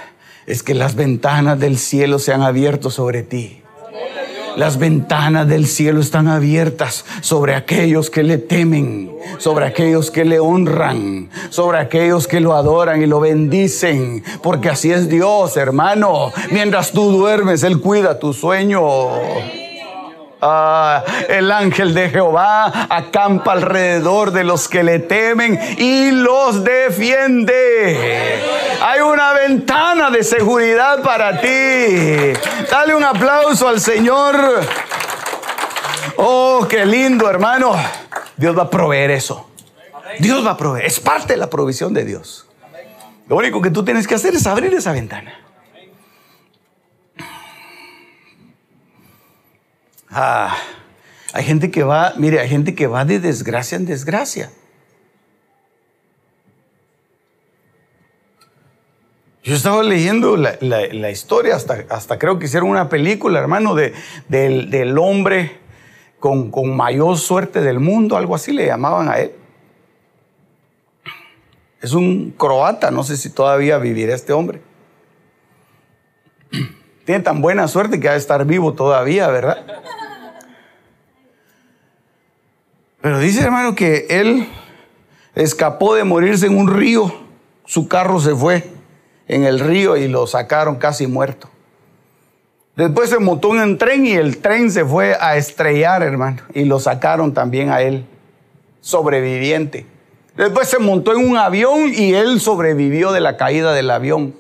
es que las ventanas del cielo se han abierto sobre ti. Las ventanas del cielo están abiertas sobre aquellos que le temen, sobre aquellos que le honran, sobre aquellos que lo adoran y lo bendicen, porque así es Dios, hermano. Mientras tú duermes, Él cuida tu sueño. Ah, el ángel de Jehová acampa alrededor de los que le temen y los defiende. Hay una ventana de seguridad para ti. Dale un aplauso al Señor. Oh, qué lindo, hermano. Dios va a proveer eso. Dios va a proveer. Es parte de la provisión de Dios. Lo único que tú tienes que hacer es abrir esa ventana. Ah, hay gente que va, mire, hay gente que va de desgracia en desgracia. Yo estaba leyendo la, historia, hasta, hasta, creo que hicieron una película, hermano, de, del, hombre con, con, mayor suerte del mundo, algo así le llamaban a él. Es un croata, no sé si todavía vivirá este hombre. Tiene tan buena suerte que ha de estar vivo todavía, ¿verdad? Pero dice hermano que él escapó de morirse en un río, su carro se fue en el río y lo sacaron casi muerto. Después se montó en un tren y el tren se fue a estrellar, hermano, y lo sacaron también a él, sobreviviente. Después se montó en un avión y él sobrevivió de la caída del avión.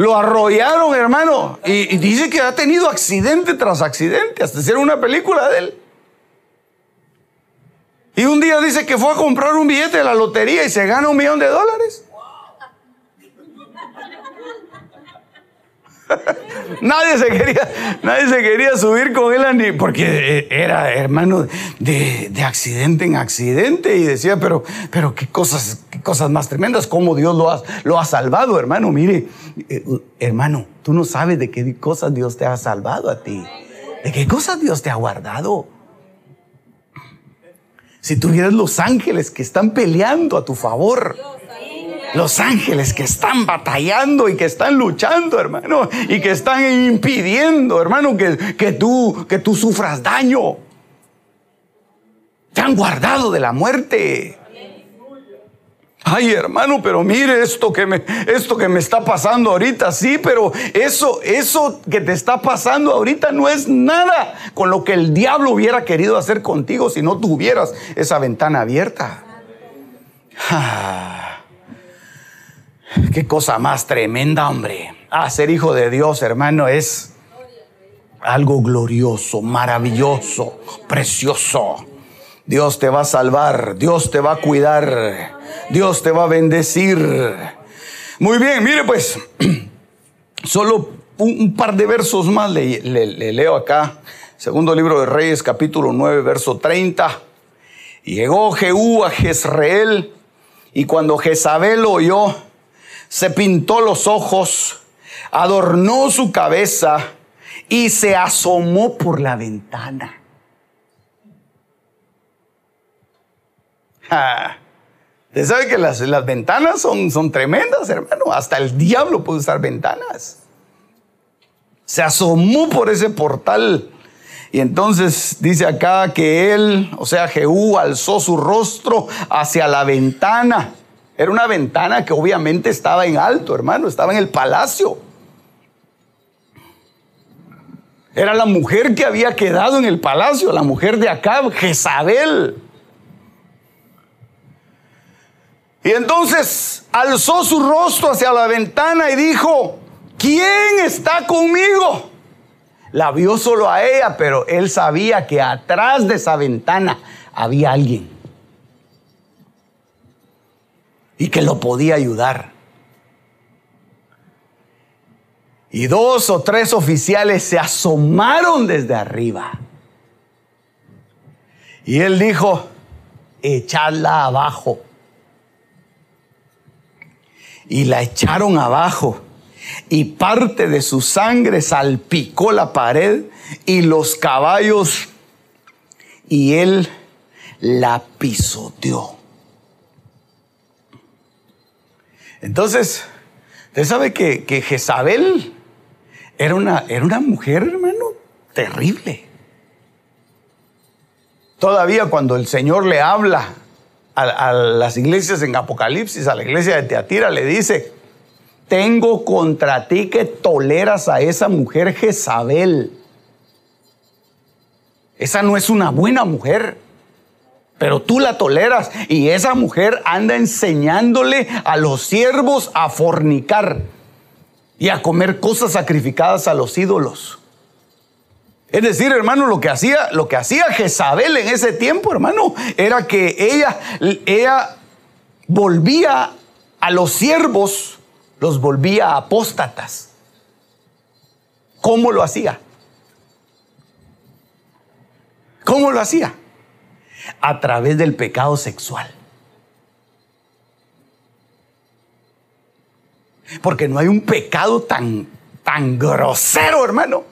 Lo arrollaron, hermano. Y, dice que ha tenido accidente tras accidente, hasta hacer una película de él. Y un día dice que fue a comprar un billete de la lotería y se gana un millón de dólares. Nadie, se quería, nadie se quería subir con él porque era hermano de, accidente en accidente y decía, pero, pero qué cosas, qué cosas más tremendas, cómo Dios lo ha, lo ha salvado, hermano. Mire, eh, hermano, tú no sabes de qué cosas Dios te ha salvado a ti, de qué cosas Dios te ha guardado. Si tuvieras los ángeles que están peleando a tu favor. Los ángeles que están batallando y que están luchando, hermano, y que están impidiendo, hermano, que, que, tú, que tú sufras daño. Te han guardado de la muerte. Ay, hermano, pero mire esto que me esto que me está pasando ahorita, sí, pero eso eso que te está pasando ahorita no es nada con lo que el diablo hubiera querido hacer contigo si no tuvieras esa ventana abierta. Ah, qué cosa más tremenda, hombre. Ah, ser hijo de Dios, hermano, es algo glorioso, maravilloso, precioso. Dios te va a salvar, Dios te va a cuidar, Dios te va a bendecir. Muy bien, mire pues, [CLEARS THROAT] solo un, par de versos más le, leo acá. Segundo libro de Reyes, capítulo 9, verso 30. llegó Jehú a Jezreel y cuando Jezabel oyó, se pintó los ojos, adornó su cabeza y se asomó por la ventana. Usted sabe que las, las ventanas son, son tremendas, hermano. Hasta el diablo puede usar ventanas. Se asomó por ese portal. Y entonces dice acá que él, o sea, Jehú, alzó su rostro hacia la ventana. Era una ventana que obviamente estaba en alto, hermano, estaba en el palacio. Era la mujer que había quedado en el palacio, la mujer de Acab, Jezabel. Y entonces alzó su rostro hacia la ventana y dijo, ¿quién está conmigo? La vio solo a ella, pero él sabía que atrás de esa ventana había alguien. Y que lo podía ayudar. Y dos o tres oficiales se asomaron desde arriba. Y él dijo, echadla abajo y la echaron abajo y parte de su sangre salpicó la pared y los caballos y él la pisoteó. Entonces, usted sabe que, que Jezabel era una, era una mujer, hermano, terrible. Todavía cuando el Señor le habla a, las iglesias en Apocalipsis, a la iglesia de Teatira, le dice, tengo contra ti que toleras a esa mujer Jezabel. Esa no es una buena mujer, pero tú la toleras y esa mujer anda enseñándole a los siervos a fornicar y a comer cosas sacrificadas a los ídolos. Es decir, hermano, lo que hacía, lo que hacía Jezabel en ese tiempo, hermano, era que ella, ella volvía a los siervos, los volvía apóstatas. ¿Cómo lo hacía? ¿Cómo lo hacía? A través del pecado sexual. Porque no hay un pecado tan, tan grosero, hermano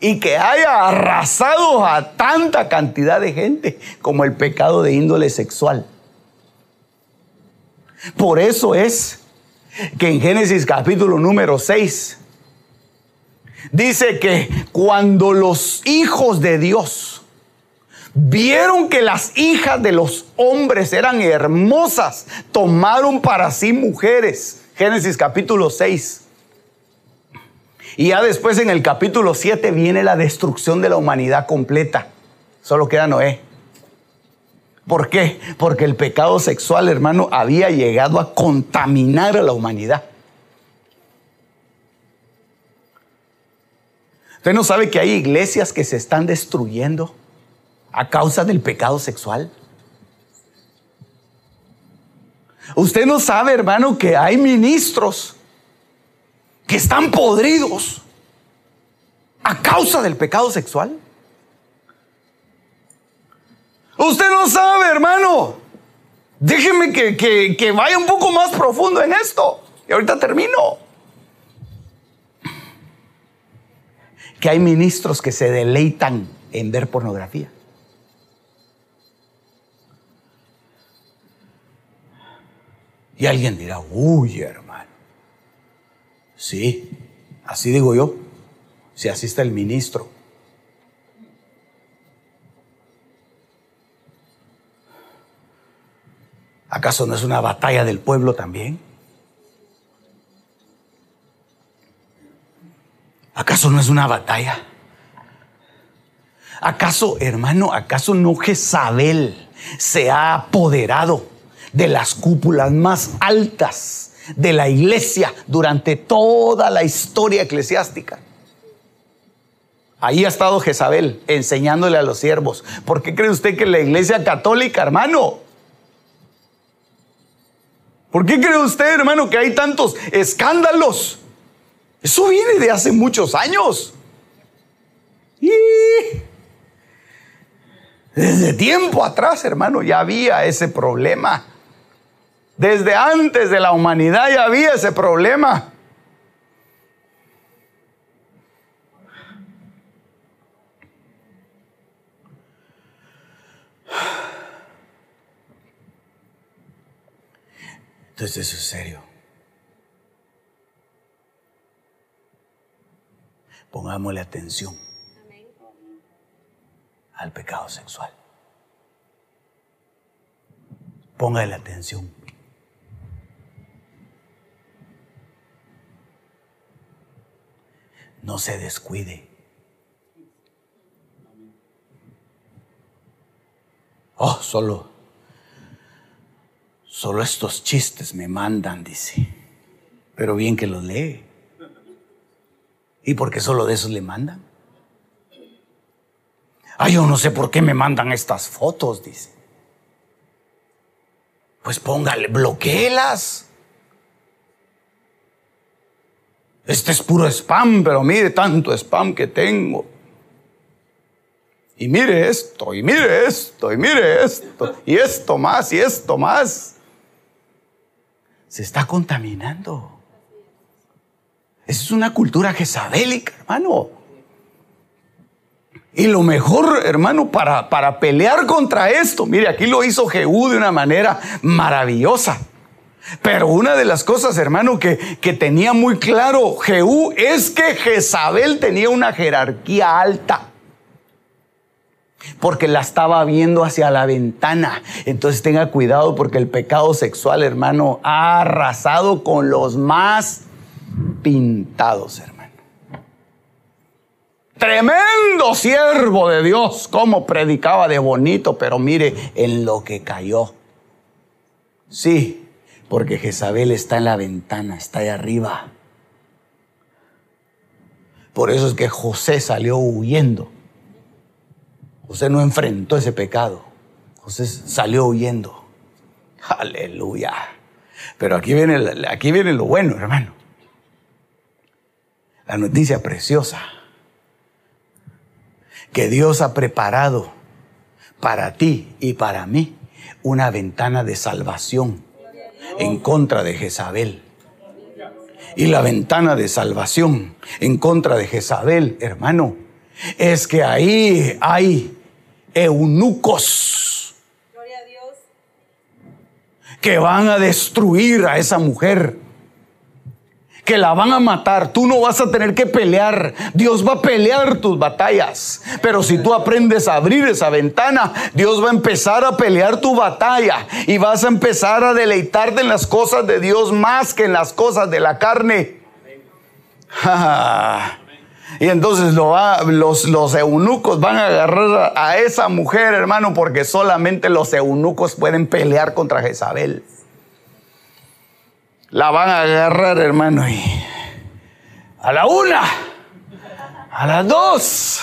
y que haya arrasado a tanta cantidad de gente como el pecado de índole sexual. Por eso es que en Génesis capítulo número 6 dice que cuando los hijos de Dios vieron que las hijas de los hombres eran hermosas, tomaron para sí mujeres. Génesis capítulo 6 y ya después en el capítulo 7 viene la destrucción de la humanidad completa. Solo queda Noé. ¿Por qué? Porque el pecado sexual, hermano, había llegado a contaminar a la humanidad. ¿Usted no sabe que hay iglesias que se están destruyendo a causa del pecado sexual? Usted no sabe, hermano, que hay ministros que están podridos a causa del pecado sexual. Usted no sabe, hermano. Déjeme que, que, vaya un poco más profundo en esto. Y ahorita termino. Que hay ministros que se deleitan en ver pornografía. Y alguien dirá, uy, hermano. Sí, así digo yo, si así está el ministro. ¿Acaso no es una batalla del pueblo también? ¿Acaso no es una batalla? ¿Acaso, hermano, acaso no Jezabel se ha apoderado de las cúpulas más altas de la iglesia durante toda la historia eclesiástica? Ahí ha estado Jezabel enseñándole a los siervos. ¿Por qué cree usted que la iglesia católica, hermano? ¿Por qué cree usted, hermano, que hay tantos escándalos? Eso viene de hace muchos años. Y desde tiempo atrás, hermano, ya había ese problema. Desde antes de la humanidad ya había ese problema. Entonces eso es serio. Pongámosle atención al pecado sexual. Póngale atención. No se descuide. Oh, solo, solo estos chistes me mandan, dice. Pero bien que los lee. ¿Y por qué solo de esos le mandan? Ay, yo no sé por qué me mandan estas fotos, dice. Pues póngale, bloqueelas. Este es puro spam, pero mire tanto spam que tengo. Y mire esto, y mire esto, y mire esto, y esto más, y esto más. Se está contaminando. Es una cultura jezabélica, hermano. Y lo mejor, hermano, para, para pelear contra esto, mire, aquí lo hizo Jehú de una manera maravillosa. Pero una de las cosas, hermano, que, que tenía muy claro Jehú es que Jezabel tenía una jerarquía alta porque la estaba viendo hacia la ventana. Entonces tenga cuidado porque el pecado sexual, hermano, ha arrasado con los más pintados, hermano. Tremendo siervo de Dios, como predicaba de bonito, pero mire en lo que cayó. Sí, porque Jezabel está en la ventana, está ahí arriba. Por eso es que José salió huyendo. José no enfrentó ese pecado. José salió huyendo. Aleluya. Pero aquí viene, aquí viene lo bueno, hermano. La noticia preciosa. Que Dios ha preparado para ti y para mí una ventana de salvación en contra de Jezabel. Y la ventana de salvación en contra de Jezabel, hermano, es que ahí hay eunucos que van a destruir a esa mujer que la van a matar. Tú no vas a tener que pelear. Dios va a pelear tus batallas. Pero si tú aprendes a abrir esa ventana, Dios va a empezar a pelear tu batalla. Y vas a empezar a deleitarte en las cosas de Dios más que en las cosas de la carne. [LAUGHS] Y entonces los, eunucos van a agarrar a esa mujer, hermano, porque solamente los eunucos pueden pelear contra Jezabel la van a agarrar, hermano. Y a la una, a las dos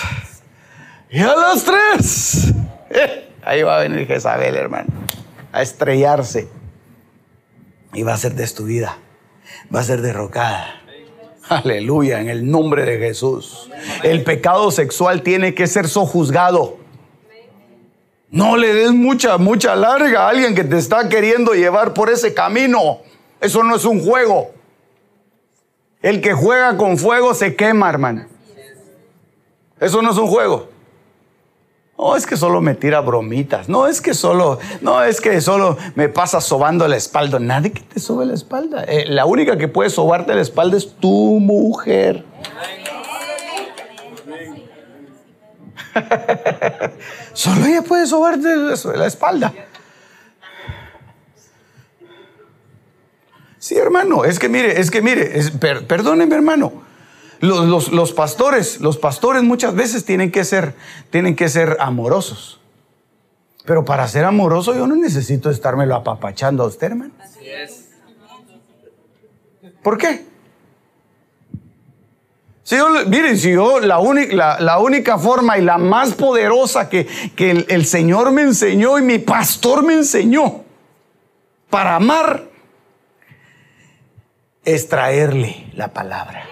y a las tres. Eh, ahí va a venir Jezabel, hermano, a estrellarse. Y va a ser destruida, va a ser derrocada. Aleluya, en el nombre de Jesús. El pecado sexual tiene que ser sojuzgado. No le des mucha, mucha larga a alguien que te está queriendo llevar por ese camino. Eso no es un juego. El que juega con fuego se quema, hermano. Eso no es un juego. No es que solo me tira bromitas. No es que solo, no es que solo me pasa sobando la espalda. Nadie que te sobe la espalda. Eh, la única que puede sobarte la espalda es tu mujer. [LAUGHS] solo ella puede sobarte la espalda. Sí, hermano, es que mire, es que mire, es, perdónenme, hermano. Los, los, pastores, los pastores muchas veces tienen que ser, tienen que ser amorosos. Pero para ser amoroso yo no necesito estármelo apapachando a usted, hermano. Así es. ¿Por qué? Si miren, si yo la, única, la, única forma y la más poderosa que, que el, Señor me enseñó y mi pastor me enseñó para amar es traerle la palabra.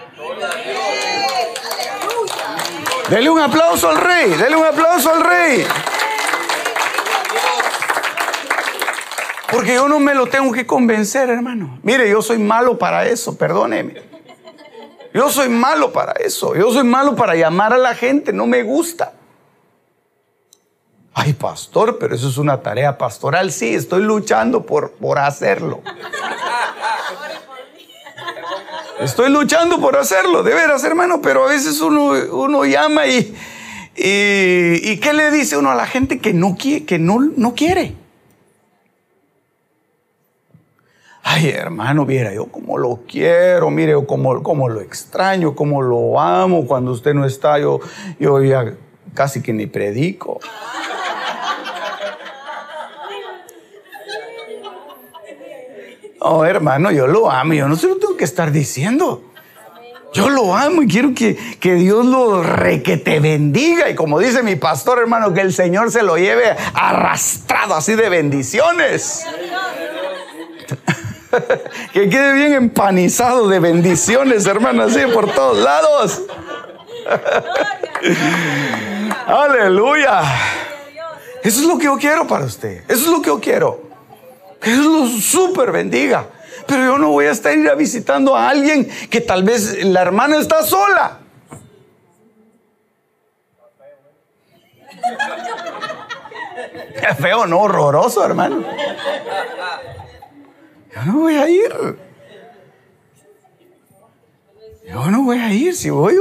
Dele un aplauso al rey, dele un aplauso al rey. Porque yo no me lo tengo que convencer, hermano. Mire, yo soy malo para eso, perdóneme. Yo soy malo para eso. Yo soy malo para llamar a la gente, no me gusta. Ay, pastor, pero eso es una tarea pastoral. Sí, estoy luchando por, por hacerlo. Estoy luchando por hacerlo, de veras, hermano, pero a veces uno, uno llama y, y, ¿qué le dice uno a la gente que no, que no, no quiere? Ay, hermano, viera yo como lo quiero, mire, yo como lo extraño, como lo amo. Cuando usted no está, yo, yo ya casi que ni predico. Oh, hermano, yo lo amo, yo no se lo tengo que estar diciendo. Yo lo amo y quiero que, que Dios lo re que te bendiga. Y como dice mi pastor, hermano, que el Señor se lo lleve arrastrado así de bendiciones. [LAUGHS] que quede bien empanizado de bendiciones, hermano, así por todos lados. [LAUGHS] Aleluya. Eso es lo que yo quiero para usted. Eso es lo que yo quiero. Que Dios lo súper bendiga. Pero yo no voy a estar ir a visitando a alguien que tal vez la hermana está sola. Feo, no, horroroso, hermano. Yo no voy a ir. Yo no voy a ir. Si voy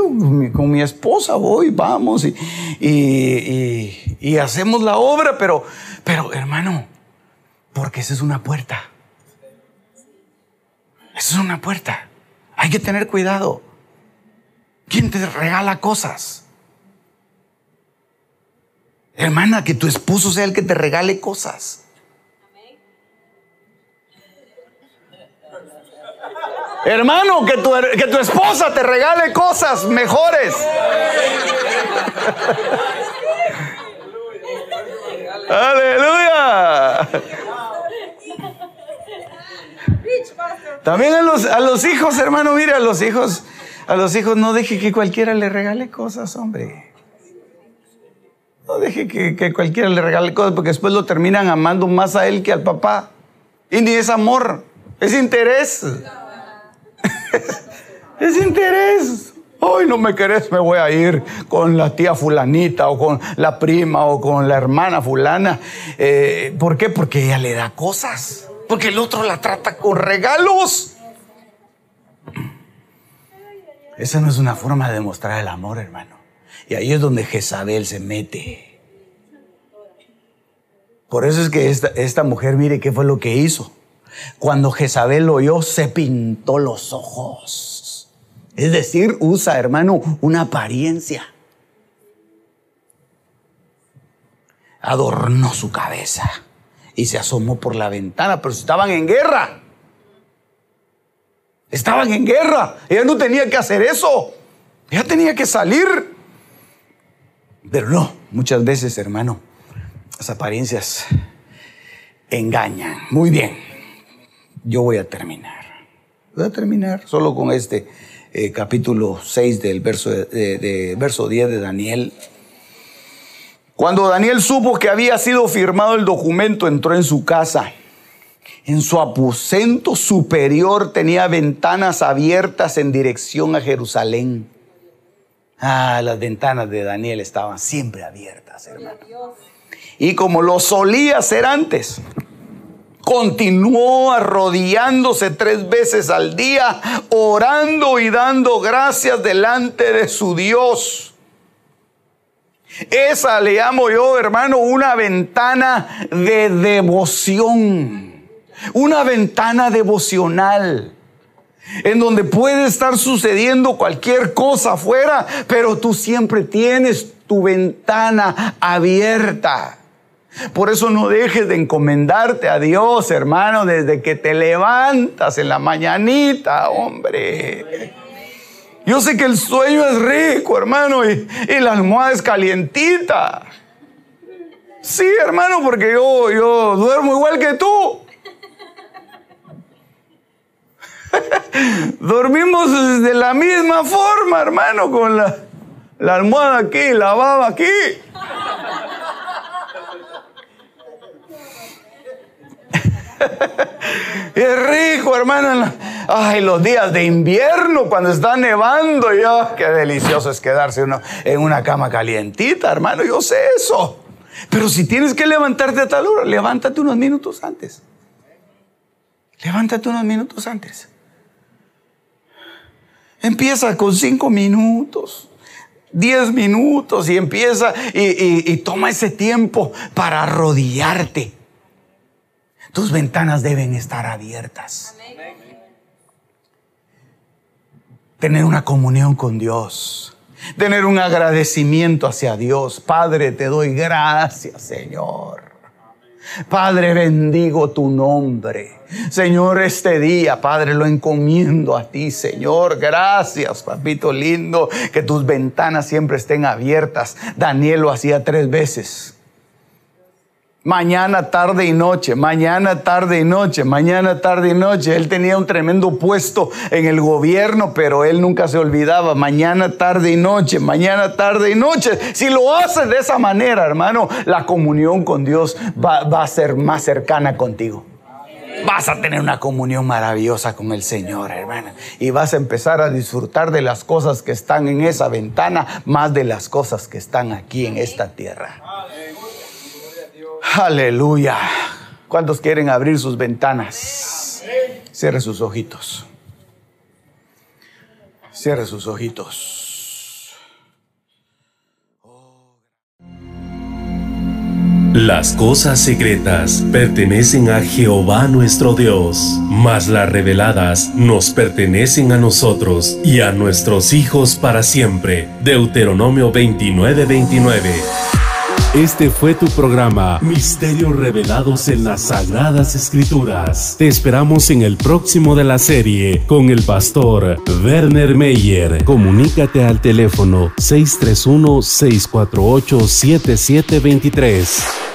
con mi esposa, voy, vamos y, y, hacemos la obra, pero, pero hermano, porque esa es una puerta. Esa es una puerta. Hay que tener cuidado. ¿Quién te regala cosas? Hermana, que tu esposo sea el que te regale cosas. Hermano, que tu, que tu esposa te regale cosas mejores. [LAUGHS] Aleluya. También a los, a los hijos, hermano, mire, a los hijos, a los hijos no deje que cualquiera le regale cosas, hombre. No deje que, que cualquiera le regale cosas porque después lo terminan amando más a él que al papá. Y ni es amor, es interés. [LAUGHS] es interés. Hoy no me querés, me voy a ir con la tía fulanita o con la prima o con la hermana fulana. Eh, ¿Por qué? Porque ella le da cosas. Porque el otro la trata con regalos. Esa no es una forma de demostrar el amor, hermano. Y ahí es donde Jezabel se mete. Por eso es que esta, esta mujer, mire qué fue lo que hizo. Cuando Jezabel lo oyó, se pintó los ojos. Es decir, usa, hermano, una apariencia. Adornó su cabeza y se asomó por la ventana, pero estaban en guerra. Estaban en guerra. Ella no tenía que hacer eso. Ella tenía que salir. Pero no, muchas veces, hermano, las apariencias engañan. Muy bien yo voy a terminar. Voy a terminar solo con este eh, capítulo 6 del verso, de, verso 10 de Daniel. Cuando Daniel supo que había sido firmado el documento, entró en su casa. En su aposento superior tenía ventanas abiertas en dirección a Jerusalén. Ah, las ventanas de Daniel estaban siempre abiertas, hermano. Y como lo solía hacer antes, continuó arrodillándose tres veces al día, orando y dando gracias delante de su Dios. Esa le llamo yo, hermano, una ventana de devoción. una ventana devocional en donde puede estar sucediendo cualquier cosa afuera, pero tú siempre tienes tu ventana abierta. Por eso no dejes de encomendarte a Dios, hermano, desde que te levantas en la mañanita, hombre. Yo sé que el sueño es rico, hermano, y, la almohada es calientita. Sí, hermano, porque yo, yo duermo igual que tú. [LAUGHS] Dormimos de la misma forma, hermano, con la, la almohada aquí, la baba aquí. [LAUGHS] es rico, hermano. Ay, los días de invierno, cuando está nevando, ya, qué delicioso es quedarse uno en una cama calientita, hermano. Yo sé eso. Pero si tienes que levantarte a tal hora, levántate unos minutos antes. Levántate unos minutos antes. Empieza con cinco minutos. Diez minutos y empieza y, y toma ese tiempo para arrodillarte tus ventanas deben estar abiertas. Tener una comunión con Dios. Tener un agradecimiento hacia Dios. Padre, te doy gracias, Señor. Padre, bendigo tu nombre. Señor, este día, Padre, lo encomiendo a ti, Señor. Gracias, papito lindo, que tus ventanas siempre estén abiertas. Daniel lo hacía tres veces. Mañana, tarde y noche, mañana, tarde y noche, mañana, tarde y noche. Él tenía un tremendo puesto en el gobierno, pero él nunca se olvidaba. Mañana, tarde y noche, mañana, tarde y noche. Si lo haces de esa manera, hermano, la comunión con Dios va, a ser más cercana contigo. Vas a tener una comunión maravillosa con el Señor, hermano. Y vas a empezar a disfrutar de las cosas que están en esa ventana más de las cosas que están aquí en esta tierra. Aleluya. ¿Cuántos quieren abrir sus ventanas? Cierre sus ojitos. Cierre sus ojitos. Las cosas secretas pertenecen a Jehová nuestro Dios, mas las reveladas nos pertenecen a nosotros y a nuestros hijos para siempre. Deuteronomio 29:29. 29. Este fue tu programa Misterios Revelados en las Sagradas Escrituras. Te esperamos en el próximo de la serie con el pastor Werner Meyer. Comunícate al teléfono 631-648-7723.